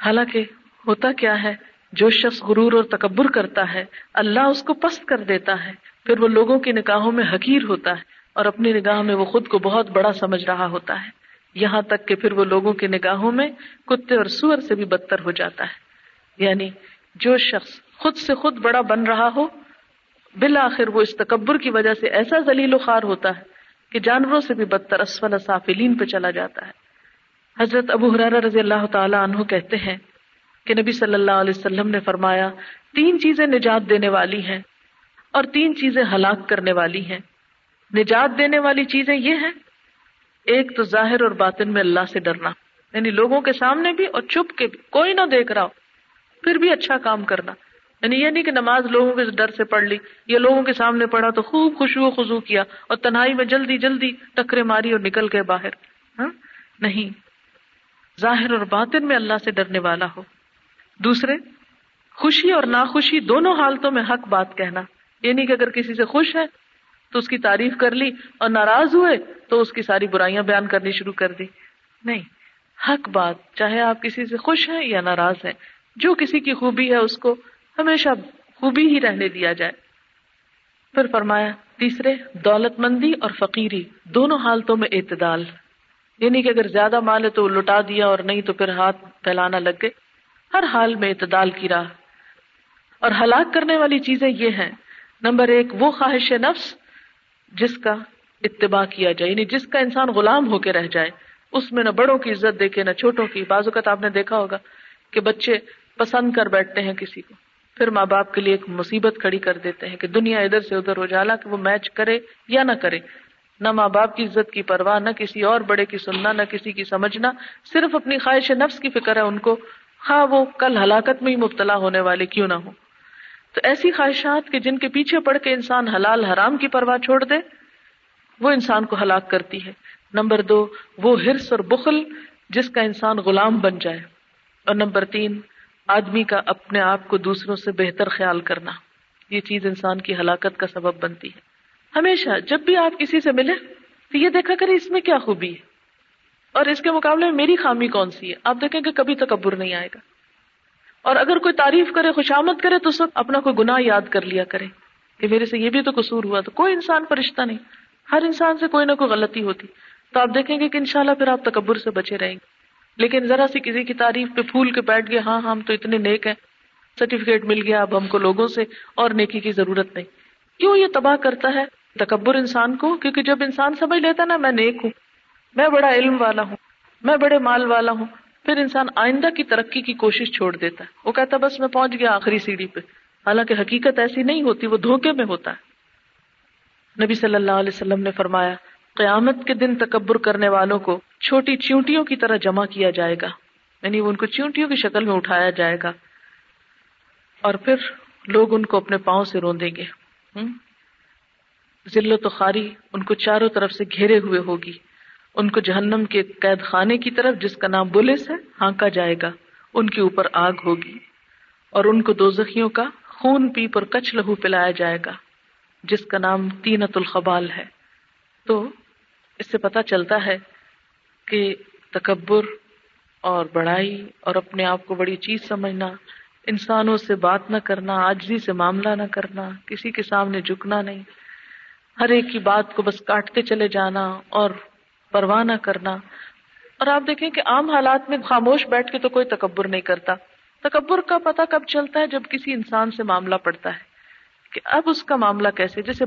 حالانکہ ہوتا کیا ہے، جو شخص غرور اور تکبر کرتا ہے، اللہ اس کو پست کر دیتا ہے، پھر وہ لوگوں کی نگاہوں میں حقیر ہوتا ہے اور اپنی نگاہ میں وہ خود کو بہت بڑا سمجھ رہا ہوتا ہے۔ یہاں تک کہ پھر وہ لوگوں کی نگاہوں میں کتے اور سور سے بھی بدتر ہو جاتا ہے۔ یعنی جو شخص خود سے خود بڑا بن رہا ہو، بالآخر وہ اس تکبر کی وجہ سے ایسا ذلیل و خوار ہوتا ہے کہ جانوروں سے بھی بدتر اسفل صافلین پہ چلا جاتا ہے۔ حضرت ابو حرار رضی اللہ تعالی عنہ کہتے ہیں کہ نبی صلی اللہ علیہ وسلم نے فرمایا، تین چیزیں نجات دینے والی ہیں اور تین چیزیں ہلاک کرنے والی ہیں۔ نجات دینے والی چیزیں یہ ہیں، ایک تو ظاہر اور باطن میں اللہ سے ڈرنا یعنی لوگوں کے سامنے بھی اور چھپ کے بھی، کوئی نہ دیکھ رہا ہو، پھر بھی اچھا کام کرنا۔ یعنی یہ نہیں کہ نماز لوگوں کے ڈر سے پڑھ لی، یا لوگوں کے سامنے پڑھا تو خوب خوشبو خزو کیا اور تنہائی میں جلدی جلدی ٹکرے ماری اور نکل گئے باہر۔ ہاں؟ نہیں۔ ظاہر اور باطن میں اللہ سے ڈرنے والا ہو۔ دوسرے، خوشی اور ناخوشی دونوں حالتوں میں حق بات کہنا۔ یعنی کہ اگر کسی سے خوش ہے تو اس کی تعریف کر لی اور ناراض ہوئے تو اس کی ساری برائیاں بیان کرنی شروع کر دی۔ نہیں، حق بات، چاہے آپ کسی سے خوش ہیں یا ناراض ہیں، جو کسی کی خوبی ہے اس کو ہمیشہ خوبی ہی رہنے دیا جائے۔ پھر فرمایا، تیسرے دولت مندی اور فقیری دونوں حالتوں میں اعتدال۔ یعنی کہ اگر زیادہ مال ہے تو لٹا دیا اور نہیں تو پھر ہاتھ پھیلانا لگ گئے۔ ہر حال میں اعتدال کی راہ۔ اور ہلاک کرنے والی چیزیں یہ ہیں۔ نمبر ایک، وہ خواہش نفس جس کا اتباع کیا جائے یعنی جس کا انسان غلام ہو کے رہ جائے۔ اس میں نہ بڑوں کی عزت دیکھے، نہ چھوٹوں کی۔ بازو کا آپ نے دیکھا ہوگا کہ بچے پسند کر بیٹھتے ہیں کسی کو۔ پھر ماں باپ کے لیے ایک مصیبت کھڑی کر دیتے ہیں کہ دنیا ادھر سے ادھر ہو جالا کہ وہ میچ کرے یا نہ کرے۔ نہ ماں باپ کی عزت کی پرواہ، نہ کسی اور بڑے کی سننا، نہ کسی کی سمجھنا، صرف اپنی خواہش نفس کی فکر ہے ان کو ہاں وہ کل ہلاکت میں ہی مبتلا ہونے والے، کیوں نہ ہو؟ تو ایسی خواہشات کے جن کے پیچھے پڑ کے انسان حلال حرام کی پرواہ چھوڑ دے، وہ انسان کو ہلاک کرتی ہے۔ نمبر دو، وہ ہرس اور بخل جس کا انسان غلام بن جائے۔ اور نمبر تین، آدمی کا اپنے آپ کو دوسروں سے بہتر خیال کرنا۔ یہ چیز انسان کی ہلاکت کا سبب بنتی ہے۔ ہمیشہ جب بھی آپ کسی سے ملے تو یہ دیکھا کرے اس میں کیا خوبی ہے۔ اور اس کے مقابلے میں میری خامی کون سی ہے؟ آپ دیکھیں کہ کبھی تکبر نہیں آئے گا۔ اور اگر کوئی تعریف کرے خوشامد کرے، تو سب اپنا کوئی گناہ یاد کر لیا کرے۔ کہ میرے سے یہ بھی تو قصور ہوا تو کوئی انسان پر رشتہ نہیں۔ ہر انسان سے کوئی نہ کوئی غلطی ہوتی۔ تو آپ دیکھیں گے کہ انشاءاللہ پھر آپ تکبر سے بچے رہیں گے۔ لیکن ذرا سی کسی کی تعریف پہ پھول کے بیٹھ گئے ہاں ہم تو اتنے نیک ہیں، سرٹیفکیٹ مل گیا اب ہم کو لوگوں سے اور نیکی کی ضرورت نہیں۔ کیوں یہ تباہ کرتا ہے؟ تکبر انسان کو، کیونکہ جب انسان سمجھ لیتا نا، میں نیک ہوں، میں بڑا علم والا ہوں، میں بڑے مال والا ہوں، پھر انسان آئندہ کی ترقی کی کوشش چھوڑ دیتا ہے۔ وہ کہتا بس میں پہنچ گیا آخری سیڑھی پہ۔ حالانکہ حقیقت ایسی نہیں ہوتی، وہ دھوکے میں ہوتا ہے۔ نبی صلی اللہ علیہ وسلم نے فرمایا، قیامت کے دن تکبر کرنے والوں کو چھوٹی چیونٹیوں کی طرح جمع کیا جائے گا۔ یعنی ان کو چیونٹیوں کی شکل میں اٹھایا جائے گا۔ اور پھر لوگ ان کو اپنے پاؤں سے روندیں گے۔ ذلت و خاری ان کو چاروں طرف سے گھیرے ہوئے ہوگی۔ ان کو جہنم کے قید خانے کی طرف، جس کا نام بلس ہے، ہانکا جائے گا۔ ان کے اوپر آگ ہوگی۔ اور ان کو دو زخیوں کا خون پیپ اور کچھ لہو پلایا جائے گا، جس کا نام تینت الخبال ہے۔ تو اس سے پتا چلتا ہے کہ تکبر اور بڑائی اور اپنے آپ کو بڑی چیز سمجھنا، انسانوں سے بات نہ کرنا، آجزی سے معاملہ نہ کرنا، کسی کے سامنے جھکنا نہیں۔ ہر ایک کی بات کو بس کاٹتے چلے جانا اور پرواہ نہ کرنا۔ اور آپ دیکھیں کہ عام حالات میں خاموش بیٹھ کے تو کوئی تکبر نہیں کرتا۔ تکبر کا پتہ کب چلتا ہے جب کسی انسان سے معاملہ پڑتا ہے؟ کہ اب اس کا معاملہ کیسے؟ جیسے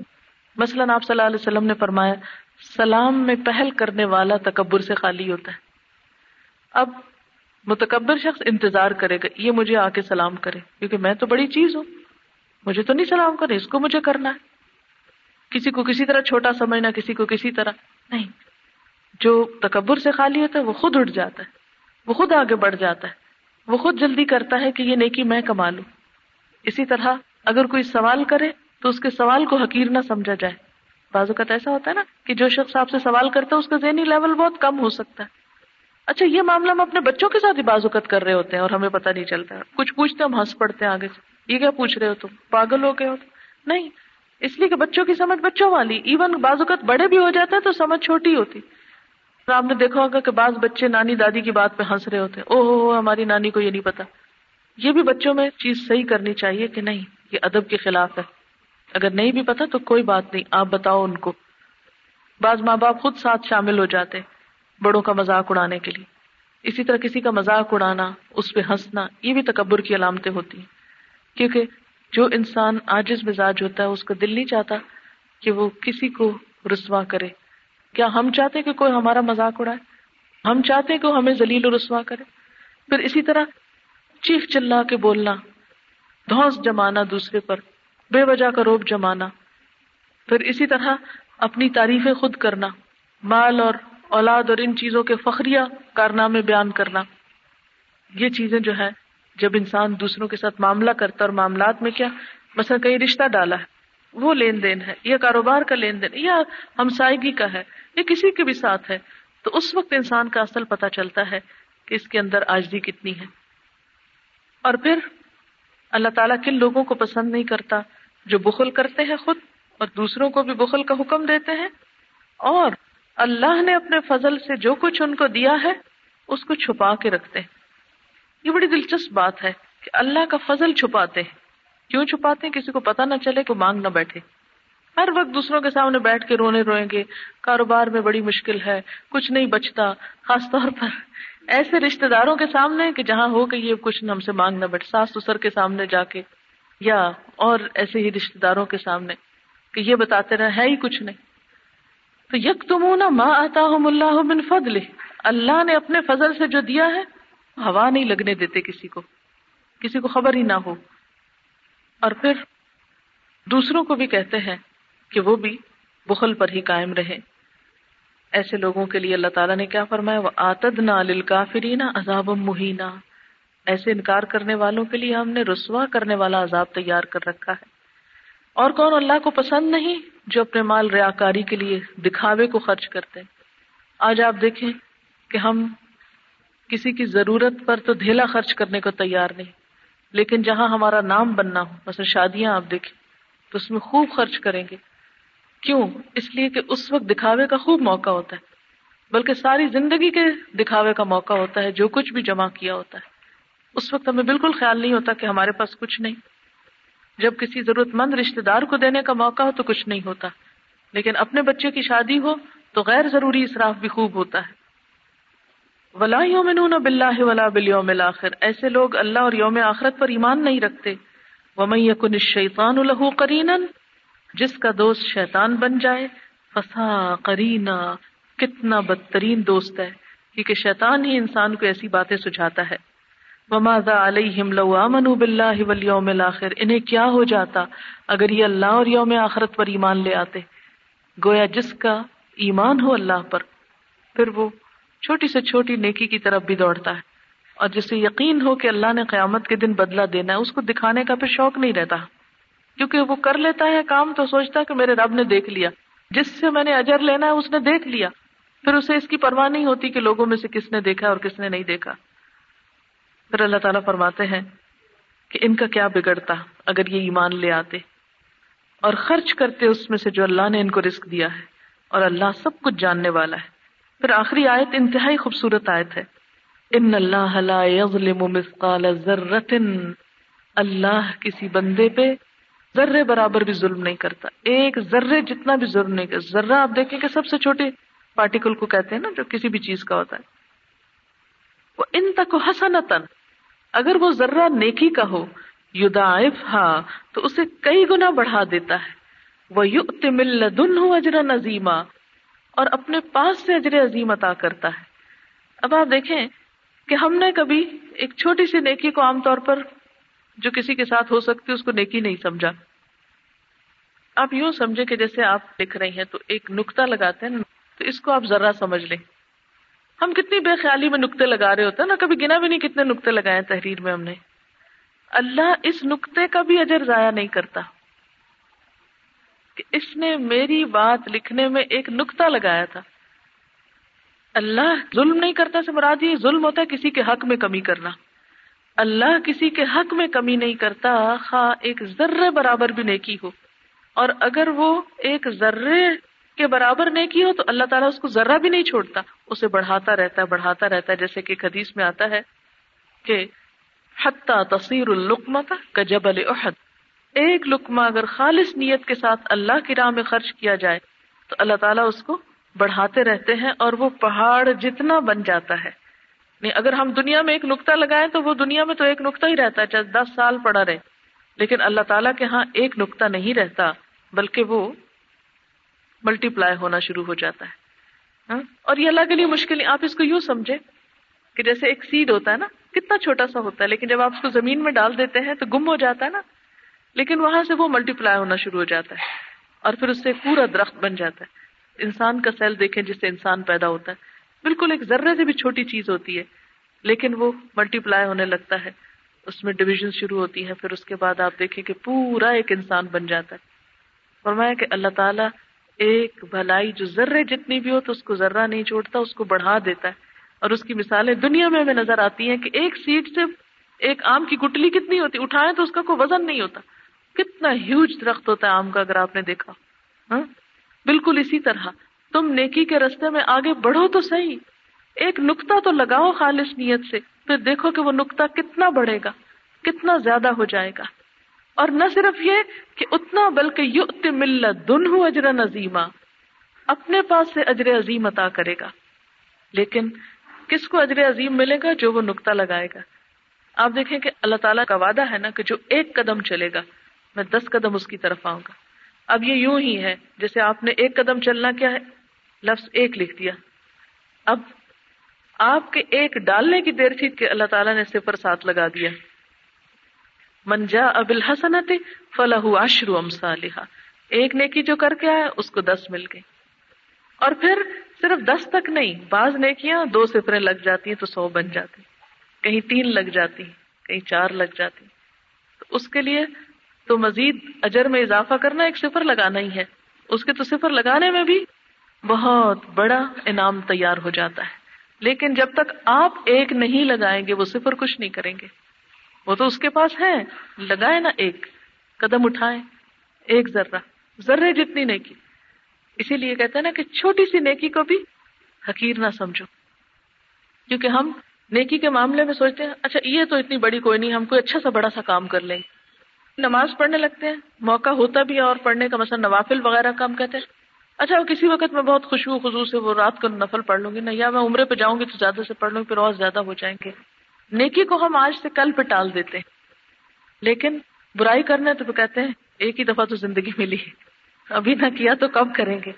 مثلاً آپ صلی اللہ علیہ وسلم نے فرمایا، سلام میں پہل کرنے والا تکبر سے خالی ہوتا ہے۔ اب متکبر شخص انتظار کرے گا، یہ مجھے آ کے سلام کرے، کیونکہ میں تو بڑی چیز ہوں۔ مجھے تو نہیں سلام کرے اس کو مجھے کرنا ہے۔ کسی کو کسی طرح چھوٹا سمجھنا، کسی کو کسی طرح۔ نہیں، جو تکبر سے خالی ہوتا ہے، وہ خود اٹھ جاتا ہے، وہ خود آگے بڑھ جاتا ہے، وہ خود جلدی کرتا ہے کہ یہ نیکی میں کما لوں اسی طرح اگر کوئی سوال کرے تو اس کے سوال کو حقیر نہ سمجھا جائے۔ بعض اوقات ایسا ہوتا ہے نا کہ جو شخص آپ سے سوال کرتا ہے، اس کا ذہنی لیول بہت کم ہو سکتا ہے۔ اچھا یہ معاملہ ہم اپنے بچوں کے ساتھ ہی بعض اوقات کر رہے ہوتے ہیں اور ہمیں پتہ نہیں چلتا۔ کچھ پوچھتے ہم ہنس پڑتے ہیں آگے سے۔ یہ کیا پوچھ رہے ہو تم؟ پاگل ہو گئے ہو نہیں اس لیے کہ بچوں کی سمجھ بچوں والی ایون بعض اوقات بڑے بھی ہو جاتا ہے تو سمجھ چھوٹی ہوتی۔ آپ نے دیکھا ہوگا کہ بعض بچے نانی دادی کی بات پہ ہنس رہے ہوتے او ہو ہماری نانی کو یہ نہیں پتا۔ یہ بھی بچوں میں چیز صحیح کرنی چاہیے کہ نہیں، یہ ادب کے خلاف ہے۔ اگر نہیں بھی پتا تو کوئی بات نہیں، آپ بتاؤ ان کو۔ بعض ماں باپ خود ساتھ شامل ہو جاتے بڑوں کا مذاق اڑانے کے لیے۔ اسی طرح کسی کا مذاق اڑانا، اس پہ ہنسنا، یہ بھی تکبر کی علامتیں ہوتی ہیں۔ کیونکہ جو انسان آجز مزاج ہوتا ہے، اس کا دل نہیں چاہتا کہ وہ کسی کو رسوا کرے۔ کیا ہم چاہتے کہ کوئی ہمارا مذاق اڑائے؟ ہم چاہتے کہ ہمیں ذلیل و رسوا کرے۔ پھر اسی طرح چیخ چلا کے بولنا دھوس جمانا دوسرے پر، بے وجہ کا روپ جمانا۔ پھر اسی طرح اپنی تعریفیں خود کرنا، مال اور اولاد اور ان چیزوں کے فخریہ کارنامے بیان کرنا۔ یہ چیزیں جو ہے جب انسان دوسروں کے ساتھ معاملہ کرتا اور معاملات میں کیا مثلا کئی رشتہ ڈالا ہے، وہ لین دین ہے، یا کاروبار کا لین دین، یا ہمسائیگی کا ہے، یا کسی کے بھی ساتھ ہے، تو اس وقت انسان کا اصل پتا چلتا ہے کہ اس کے اندر آجدی کتنی ہے۔ اور پھر اللہ تعالیٰ کن لوگوں کو پسند نہیں کرتا جو بخل کرتے ہیں خود اور دوسروں کو بھی بخل کا حکم دیتے ہیں؟ اور اللہ نے اپنے فضل سے جو کچھ ان کو دیا ہے، اس کو چھپا کے رکھتے ہیں۔ یہ بڑی دلچسپ بات ہے کہ اللہ کا فضل چھپاتے ہیں۔ کیوں چھپاتے ہیں؟ کسی کو پتا نہ چلے کہ مانگ نہ بیٹھے۔ ہر وقت دوسروں کے سامنے بیٹھ کے رونے روئیں گے۔ کاروبار میں بڑی مشکل ہے، کچھ نہیں بچتا، خاص طور پر ایسے رشتے داروں کے سامنے کہ جہاں ہو کہ یہ کچھ ہم سے مانگ نہ بیٹھے، ساس سسر کے سامنے جا کے یا اور ایسے ہی رشتے داروں کے سامنے کہ یہ بتاتے رہے، ہے ہی کچھ نہیں۔ تو یک تم ماں آتا ہوں اللہ بن فضل اللہ نے اپنے فضل سے جو دیا ہے ہوا نہیں لگنے دیتے کسی کو کسی کو خبر ہی نہ ہو۔ اور پھر دوسروں کو بھی کہتے ہیں کہ وہ بھی بخل پر ہی قائم رہے۔ ایسے لوگوں کے لیے اللہ تعالیٰ نے کیا فرمایا وہ آتد نہ کافری عذاب مہینہ ایسے انکار کرنے والوں کے لیے ہم نے رسوا کرنے والا عذاب تیار کر رکھا ہے۔ اور کون اللہ کو پسند نہیں جو اپنے مال ریاکاری کے لیے دکھاوے کو خرچ کرتے؟ ہیں آج آپ دیکھیں کہ ہم کسی کی ضرورت پر تو دھیلا خرچ کرنے کو تیار نہیں۔ لیکن جہاں ہمارا نام بننا ہو، مثلا شادیاں آپ دیکھیں، تو اس میں خوب خرچ کریں گے۔ کیوں؟ اس لیے کہ اس وقت دکھاوے کا خوب موقع ہوتا ہے۔ بلکہ ساری زندگی کے دکھاوے کا موقع ہوتا ہے، جو کچھ بھی جمع کیا ہوتا ہے۔ اس وقت ہمیں بالکل خیال نہیں ہوتا کہ ہمارے پاس کچھ نہیں۔ جب کسی ضرورت مند رشتے دار کو دینے کا موقع ہو تو کچھ نہیں ہوتا۔ لیکن اپنے بچے کی شادی ہو تو غیر ضروری اصراف بھی خوب ہوتا ہے۔ ولا یومنون باللہ ولا بالیوم الاخر ایسے لوگ اللہ اور یوم آخرت پر ایمان نہیں رکھتے۔ ومن یکن الشیطان له قرینا جس کا دوست شیطان بن جائے فسا قرینا کتنا بدترین دوست ہے۔ کیونکہ شیطان ہی انسان کو ایسی باتیں سجھاتا ہے۔ وماذا علیہم لو آمنوا باللہ والیوم الاخر انہیں کیا ہو جاتا اگر یہ اللہ اور یوم آخرت پر ایمان لے آتے؟ گویا جس کا ایمان ہو اللہ پر، پھر وہ چھوٹی سے چھوٹی نیکی کی طرف بھی دوڑتا ہے۔ اور جسے یقین ہو کہ اللہ نے قیامت کے دن بدلہ دینا ہے، اس کو دکھانے کا پھر شوق نہیں رہتا۔ کیونکہ وہ کر لیتا ہے کام تو سوچتا ہے کہ میرے رب نے دیکھ لیا۔ جس سے میں نے اجر لینا ہے، اس نے دیکھ لیا۔ پھر اسے اس کی پرواہ نہیں ہوتی کہ لوگوں میں سے کس نے دیکھا اور کس نے نہیں دیکھا۔ پھر اللہ تعالیٰ فرماتے ہیں کہ ان کا کیا بگڑتا اگر یہ ایمان لے آتے۔ اور خرچ کرتے اس میں سے جو اللہ نے ان کو رزق دیا ہے۔ اور اللہ سب کچھ جاننے والا ہے۔ پھر آخری آیت انتہائی خوبصورت آیت ہے۔ ان اللہ لا يظلم مثقال ذرۃ، اللہ کسی بندے پہ ذرے برابر بھی ظلم نہیں کرتا۔ ایک ذرے جتنا بھی ظلم نہیں کرتا۔ ذرہ آپ دیکھیں کہ سب سے چھوٹے پارٹیکل کو کہتے ہیں نا، جو کسی بھی چیز کا ہوتا ہے۔ وہ ان تک حسنتن اگر وہ ذرہ نیکی کا ہو یدائف ہاں تو اسے کئی گنا بڑھا دیتا ہے۔ وہ یؤت من لدنہ اجرا عظیما اور اپنے پاس سے اجر عظیم عطا کرتا ہے۔ اب آپ دیکھیں کہ ہم نے کبھی ایک چھوٹی سی نیکی کو عام طور پر جو کسی کے ساتھ ہو سکتی اس کو نیکی نہیں سمجھا۔ آپ یوں سمجھے کہ جیسے آپ لکھ رہے ہیں تو ایک نکتا لگاتے ہیں، تو اس کو آپ ذرا سمجھ لیں۔ ہم کتنی بے خیالی میں نقطے لگا رہے ہوتے ہیں نا، کبھی گنا بھی نہیں کتنے نقطے لگائے تحریر میں ہم نے۔ اللہ اس نقطے کا بھی اجر ضائع نہیں کرتا۔ کہ اس نے میری بات لکھنے میں ایک نقطہ لگایا تھا۔ اللہ ظلم نہیں کرتا سے مراد یہ ظلم ہوتا ہے کسی کے حق میں کمی کرنا۔ اللہ کسی کے حق میں کمی نہیں کرتا، خواہ ایک ذرے برابر بھی نیکی ہو۔ اور اگر وہ ایک ذرے کے برابر نیکی ہو تو اللہ تعالیٰ اس کو ذرہ بھی نہیں چھوڑتا، اسے بڑھاتا رہتا ہے، بڑھاتا رہتا ہے۔ جیسے کہ حدیث میں آتا ہے کہ حتیٰ تصیر القمت کا جبل احد۔ ایک لکما اگر خالص نیت کے ساتھ اللہ کی راہ میں خرچ کیا جائے، تو اللہ تعالیٰ اس کو بڑھاتے رہتے ہیں اور وہ پہاڑ جتنا بن جاتا ہے۔ نہیں، اگر ہم دنیا میں ایک نقطہ لگائیں تو وہ دنیا میں تو ایک نقطہ ہی رہتا ہے، چاہے دس سال پڑا رہے۔ لیکن اللہ تعالیٰ کے ہاں ایک نقطہ نہیں رہتا، بلکہ وہ ملٹی پلائی ہونا شروع ہو جاتا ہے۔ ہاں؟ اور یہ اللہ کے لیے مشکل آپ اس کو یوں سمجھے کہ جیسے ایک سیڈ ہوتا ہے نا، کتنا چھوٹا سا ہوتا ہے، لیکن جب آپ اس کو زمین میں ڈال دیتے ہیں تو گم ہو جاتا ہے نا۔ لیکن وہاں سے وہ ملٹی پلائی ہونا شروع ہو جاتا ہے اور پھر اس سے پورا درخت بن جاتا ہے۔ انسان کا سیل دیکھیں جس سے انسان پیدا ہوتا ہے۔ بالکل ایک ذرے سے بھی چھوٹی چیز ہوتی ہے، لیکن وہ ملٹی پلائی ہونے لگتا ہے۔ اس میں ڈویژن شروع ہوتی ہے، پھر اس کے بعد آپ دیکھیں کہ پورا ایک انسان بن جاتا ہے۔ فرمایا کہ اللہ تعالیٰ ایک بھلائی جو ذرے جتنی بھی ہو تو اس کو ذرہ نہیں چھوڑتا، اس کو بڑھا دیتا ہے۔ اور اس کی مثالیں دنیا میں ہمیں نظر آتی ہیں کہ ایک سیٹ سے ایک آم کی گٹلی کتنی ہوتی اٹھائے تو اس کا کوئی وزن نہیں ہوتا۔ کتنا ہیوج درخت ہوتا ہے آم کا اگر آپ نے دیکھا۔ ہاں؟ بالکل اسی طرح۔ تم نیکی کے رستے میں آگے بڑھو تو صحیح۔ ایک نقطہ تو لگاؤ خالص نیت سے، پھر دیکھو کہ وہ نقطہ کتنا بڑھے گا، کتنا زیادہ ہو جائے گا۔ اور نہ صرف یہ کہ اتنا، بلکہ یؤت ملت دن اجر عظیما اپنے پاس سے اجر عظیم عطا کرے گا۔ لیکن کس کو اجر عظیم ملے گا؟ جو وہ نقطہ لگائے گا۔ آپ دیکھیں کہ اللہ تعالیٰ کا وعدہ ہے نا کہ جو ایک قدم چلے گا میں دس قدم اس کی طرف آؤں گا۔ اب یہ یوں ہی ہے جیسے آپ نے ایک قدم چلنا کیا ہے، لفظ ایک لکھ دیا۔ اب آپ کے ایک ڈالنے کی دیر تھی کہ اللہ تعالیٰ نے صفر ساتھ لگا دیا۔ منجا اب الحسنت فلاح اشرو امسالحا ایک نیکی جو کر کے آیا، اس کو دس مل گئی اور پھر صرف دس تک نہیں، بعض نیکیاں دو صفریں لگ جاتی ہیں تو سو بن جاتی کہیں تین لگ جاتی کہیں چار لگ جاتی تو اس کے لیے تو مزید اجر میں اضافہ کرنا ایک صفر لگانا ہی ہے۔ اس کے تو صفر لگانے میں بھی بہت بڑا انعام تیار ہو جاتا ہے۔ لیکن جب تک آپ ایک نہیں لگائیں گے، وہ صفر کچھ نہیں کریں گے۔ وہ تو اس کے پاس ہے۔ لگائے نا ایک، قدم اٹھائے ایک ذرہ، ذرے جتنی نیکی۔ اسی لیے کہتے ہیں نا کہ چھوٹی سی نیکی کو بھی حقیر نہ سمجھو۔ کیونکہ ہم نیکی کے معاملے میں سوچتے ہیں اچھا یہ تو اتنی بڑی کوئی نہیں، ہم کوئی اچھا سا بڑا سا کام کر لیں۔ گے نماز پڑھنے لگتے ہیں، موقع ہوتا بھی ہے اور پڑھنے کا مثلا نوافل وغیرہ کام کہتے ہیں۔ اچھا کسی وقت میں بہت خوشبو خزو سے وہ رات کو نفل پڑھ لوں گی۔ نہ یا میں عمرے پہ جاؤں گی تو زیادہ سے پڑھ لوں گی، پھر اور زیادہ ہو جائیں گے۔ نیکی کو ہم آج سے کل پہ ٹال دیتے ہیں۔ لیکن برائی کرنا تو کہتے ہیں، ایک ہی دفعہ تو زندگی ملی۔ ہے ابھی نہ کیا تو کب کریں گے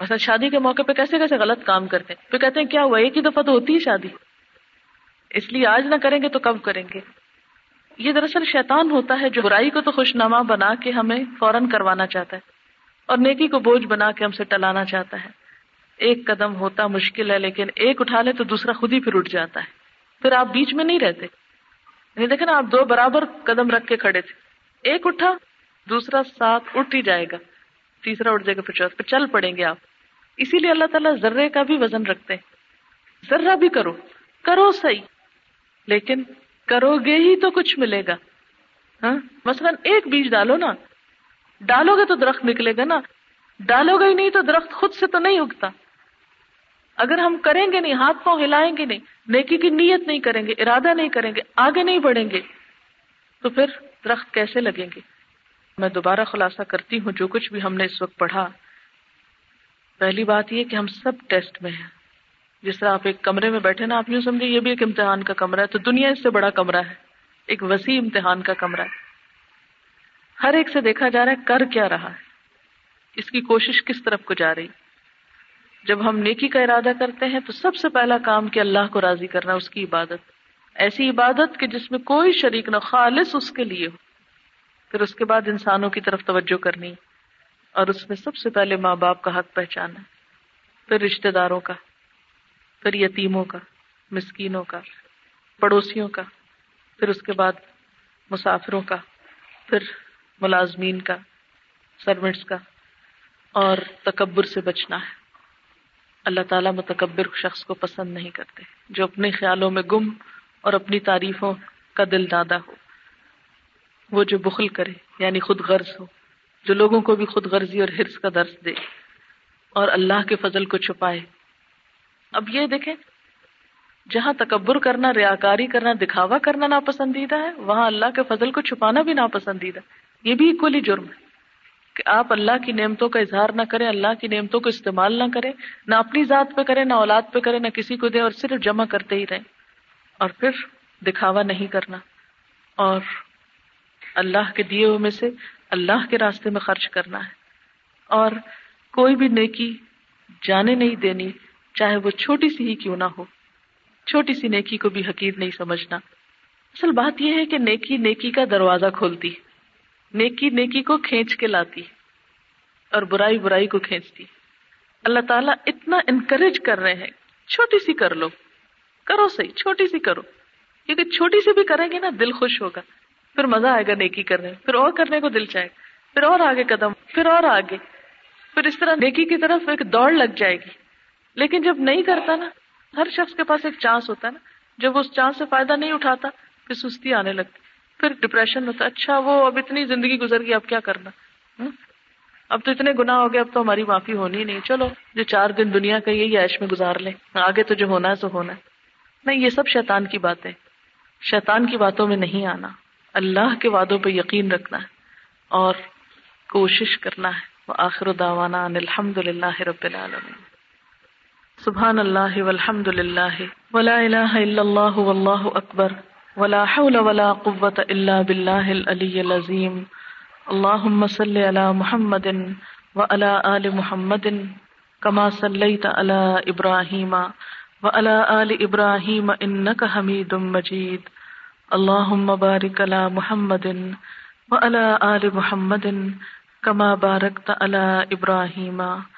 مثلا شادی کے موقع پہ کیسے کیسے غلط کام کرتے ہیں۔ پھر کہتے ہیں، کیا ہوا؟ ایک ہی دفعہ تو ہوتی ہے شادی۔ اس لیے آج نہ کریں گے تو کب کریں گے؟ یہ دراصل شیطان ہوتا ہے جو برائی کو تو خوش نما بنا کے ہمیں فوراً کروانا چاہتا ہے اور نیکی کو بوجھ بنا کے ہم سے ٹلانا چاہتا ہے۔ ایک قدم ہوتا مشکل ہے لیکن ایک اٹھا لے تو دوسرا خود ہی پھر اٹھ جاتا ہے۔ پھر آپ بیچ میں نہیں رہتے۔ یعنی دیکھیں نا، آپ دو برابر قدم رکھ کے کھڑے تھے۔ ایک اٹھا، دوسرا ساتھ اٹھ ہی جائے گا۔ تیسرا اٹھ جائے گا، پھر چوتھ پھر چل پڑیں گے آپ۔ اسی لیے اللہ تعالیٰ ذرے کا بھی وزن رکھتے ہیں۔ ذرہ بھی کرو۔ کرو صحیح۔ لیکن کرو گے ہی تو کچھ ملے گا۔ ہاں؟ مثلاً ایک بیج ڈالو نا۔ ڈالو گے تو درخت نکلے گا نا۔ ڈالو گے ہی نہیں تو درخت خود سے تو نہیں اگتا۔ اگر ہم کریں گے نہیں، ہاتھ پاؤں ہلائیں گے نہیں، نیکی کی نیت نہیں کریں گے، ارادہ نہیں کریں گے، آگے نہیں بڑھیں گے، تو پھر درخت کیسے لگیں گے؟ میں دوبارہ خلاصہ کرتی ہوں جو کچھ بھی ہم نے اس وقت پڑھا۔ پہلی بات یہ کہ ہم سب ٹیسٹ میں ہیں۔ جس طرح آپ ایک کمرے میں بیٹھے نا، آپ یوں سمجھے یہ بھی ایک امتحان کا کمرہ ہے، تو دنیا اس سے بڑا کمرہ ہے، ایک وسیع امتحان کا کمرہ ہے۔ ہر ایک سے دیکھا جا رہا ہے، کر کیا رہا ہے۔ اس کی کوشش کس طرف کو جا رہی؟ جب ہم نیکی کا ارادہ کرتے ہیں، تو سب سے پہلا کام کہ اللہ کو راضی کرنا، اس کی عبادت۔ ایسی عبادت کہ جس میں کوئی شریک نہ خالص اس کے لیے ہو۔ پھر اس کے بعد انسانوں کی طرف توجہ کرنی اور اس میں سب سے پہلے ماں باپ کا حق پہچانا، پھر رشتے داروں کا۔ پھر یتیموں کا، مسکینوں کا، پڑوسیوں کا، پھر اس کے بعد مسافروں کا، پھر ملازمین کا سروینٹس کا، اور تکبر سے بچنا ہے۔ اللہ تعالیٰ متکبر شخص کو پسند نہیں کرتے، جو اپنے خیالوں میں گم اور اپنی تعریفوں کا دل دادا ہو۔ وہ جو بخل کرے یعنی خود غرض ہو، جو لوگوں کو بھی خود غرضی اور حرص کا درس دے اور اللہ کے فضل کو چھپائے۔ اب یہ دیکھیں، جہاں تکبر کرنا، ریاکاری کرنا، دکھاوا کرنا ناپسندیدہ ہے، وہاں اللہ کے فضل کو چھپانا بھی ناپسندیدہ یہ بھی اکولی جرم ہے کہ آپ اللہ کی نعمتوں کا اظہار نہ کریں، اللہ کی نعمتوں کو استعمال نہ کریں، نہ اپنی ذات پہ کریں، نہ اولاد پہ کریں، نہ کسی کو دیں اور صرف جمع کرتے ہی رہیں۔ اور پھر دکھاوا نہیں کرنا۔ اور اللہ کے دیے ہوئے میں سے اللہ کے راستے میں خرچ کرنا ہے۔ اور کوئی بھی نیکی جانے نہیں دینی چاہے وہ چھوٹی سی ہی کیوں نہ ہو۔ چھوٹی سی نیکی کو بھی حقیر نہیں سمجھنا۔ اصل بات یہ ہے کہ نیکی نیکی کا دروازہ کھولتی۔ نیکی نیکی کو کھینچ کے لاتی اور برائی برائی کو کھینچتی۔ اللہ تعالیٰ اتنا انکریج کر رہے ہیں، چھوٹی سی کر لو۔ کرو صحیح، چھوٹی سی کرو۔ کیونکہ چھوٹی سی بھی کریں گے نا، دل خوش ہوگا۔ پھر مزہ آئے گا نیکی کرنے۔ پھر اور کرنے کو دل چاہے۔ پھر اور آگے قدم، پھر اور آگے۔ پھر اس طرح نیکی کی طرف ایک دوڑ لگ جائے گی۔ لیکن جب نہیں کرتا نا، ہر شخص کے پاس ایک چانس ہوتا ہے نا، جب اس چانس سے فائدہ نہیں اٹھاتا، پھر سستی آنے لگتی پھر ڈپریشن ہوتا اچھا وہ اب اتنی زندگی گزر گئی، اب کیا کرنا؟ اب تو اتنے گنا ہو گئے، اب تو ہماری معافی ہونی نہیں۔ چلو، جو چار دن دنیا کا یہی عیش میں گزار لیں۔ آگے تو جو ہونا ہے تو ہونا ہے۔ نہیں، یہ سب شیطان کی باتیں۔ شیطان کی باتوں میں نہیں آنا۔ اللہ کے وعدوں پہ یقین رکھنا ہے اور کوشش کرنا ہے۔ وہ آخر داوانا الحمد للہ رب العالمین۔ سبحان اللہ والحمد للہ ولا الہ الا اللہ واللہ اکبر ولا حول ولا قوة الا باللہ العلی العظیم اللہم صلی علی محمد وعلى آل محمد کما صلیت علی ابراہیم وعلى آل ابراہیم انکا حمید مجید اللهم بارك على محمد وعلى آل محمد كما باركت على إبراهيم وعلى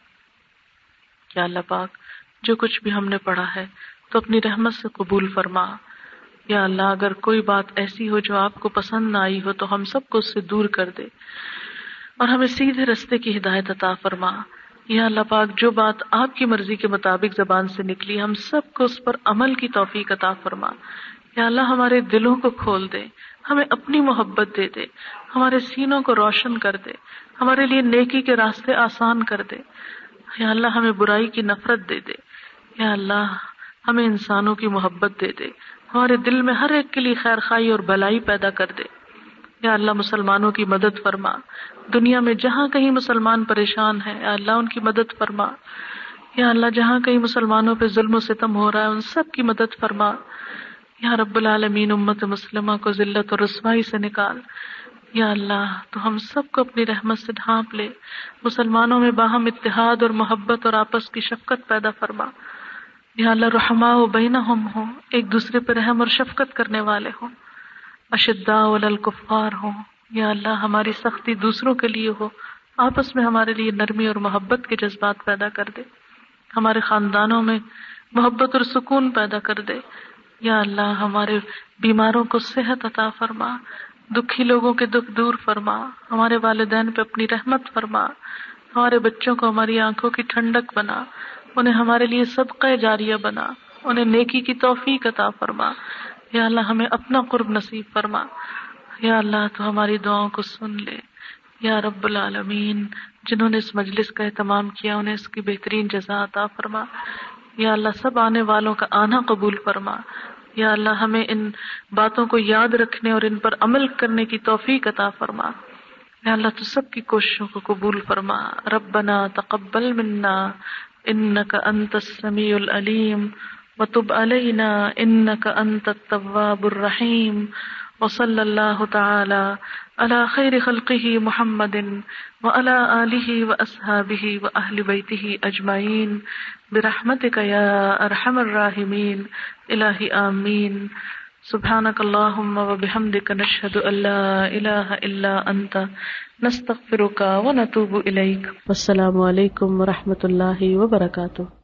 یا اللہ پاک، جو کچھ بھی ہم نے پڑھا ہے، تو اپنی رحمت سے قبول فرما۔ یا اللہ، اگر کوئی بات ایسی ہو جو آپ کو پسند نہ آئی ہو، تو ہم سب کو اس سے دور کر دے۔ اور ہمیں سیدھے رستے کی ہدایت عطا فرما۔ یا اللہ پاک، جو بات آپ کی مرضی کے مطابق زبان سے نکلی، ہم سب کو اس پر عمل کی توفیق عطا فرما۔ یا اللہ، ہمارے دلوں کو کھول دے، ہمیں اپنی محبت دے دے، ہمارے سینوں کو روشن کر دے، ہمارے لیے نیکی کے راستے آسان کر دے۔ یا اللہ ہمیں برائی کی نفرت دے دے۔ یا اللہ، ہمیں انسانوں کی محبت دے دے۔ ہمارے دل میں ہر ایک کے لیے خیر خائی اور بلائی پیدا کر دے۔ یا اللہ، مسلمانوں کی مدد فرما۔ دنیا میں جہاں کہیں مسلمان پریشان ہے یا اللہ، ان کی مدد فرما۔ یا اللہ، جہاں کہیں مسلمانوں پہ ظلم و ستم ہو رہا ہے، ان سب کی مدد فرما۔ یا رب العالمین، امت مسلمہ کو ذلت اور رسوائی سے نکال۔ یا اللہ، تو ہم سب کو اپنی رحمت سے ڈھانپ لے۔ مسلمانوں میں باہم اتحاد اور محبت اور آپس کی شفقت پیدا فرما۔ یا اللہ رحما و بینا ہم ہوں، ایک دوسرے پہ رحم اور شفقت کرنے والے ہوں۔ اشدا الکفار ہوں، یا اللہ، ہماری سختی دوسروں کے لیے ہو۔ آپس میں ہمارے لیے نرمی اور محبت کے جذبات پیدا کر دے۔ ہمارے خاندانوں میں محبت اور سکون پیدا کر دے۔ یا اللہ، ہمارے بیماروں کو صحت عطا فرما۔ دکھی لوگوں کے دکھ دور فرما، ہمارے والدین پہ اپنی رحمت فرما، ہمارے بچوں کو ہماری آنکھوں کی ٹھنڈک بنا، انہیں ہمارے لیے صدقہ جاریہ بنا، انہیں نیکی کی توفیق عطا فرما۔ یا اللہ، ہمیں اپنا قرب نصیب فرما۔ یا اللہ، تو ہماری دعاؤں کو سن لے۔ یا رب العالمین، جنہوں نے اس مجلس کا اہتمام کیا، انہیں اس کی بہترین جزا عطا فرما۔ یا اللہ، سب آنے والوں کا آنا قبول فرما۔ یا اللہ ہمیں ان باتوں کو یاد رکھنے اور ان پر عمل کرنے کی توفیق عطا فرما۔ یا اللہ تو سب کی کوششوں کو قبول فرما۔ ربنا تقبل منا انك انت السميع العليم وتب علينا انك انت التواب الرحيم وصلى الله تعالى على خير خلقه محمد وعلى آله وأصحابه وأهل بيته أجمعين. برحمتك يا أرحم الراحمين. إلهي آمين. سبحانك اللهم وبحمدك نشهد أن لا إله إلا أنت. نستغفرك ونتوب إليك. والسلام عليكم ورحمة الله وبركاته.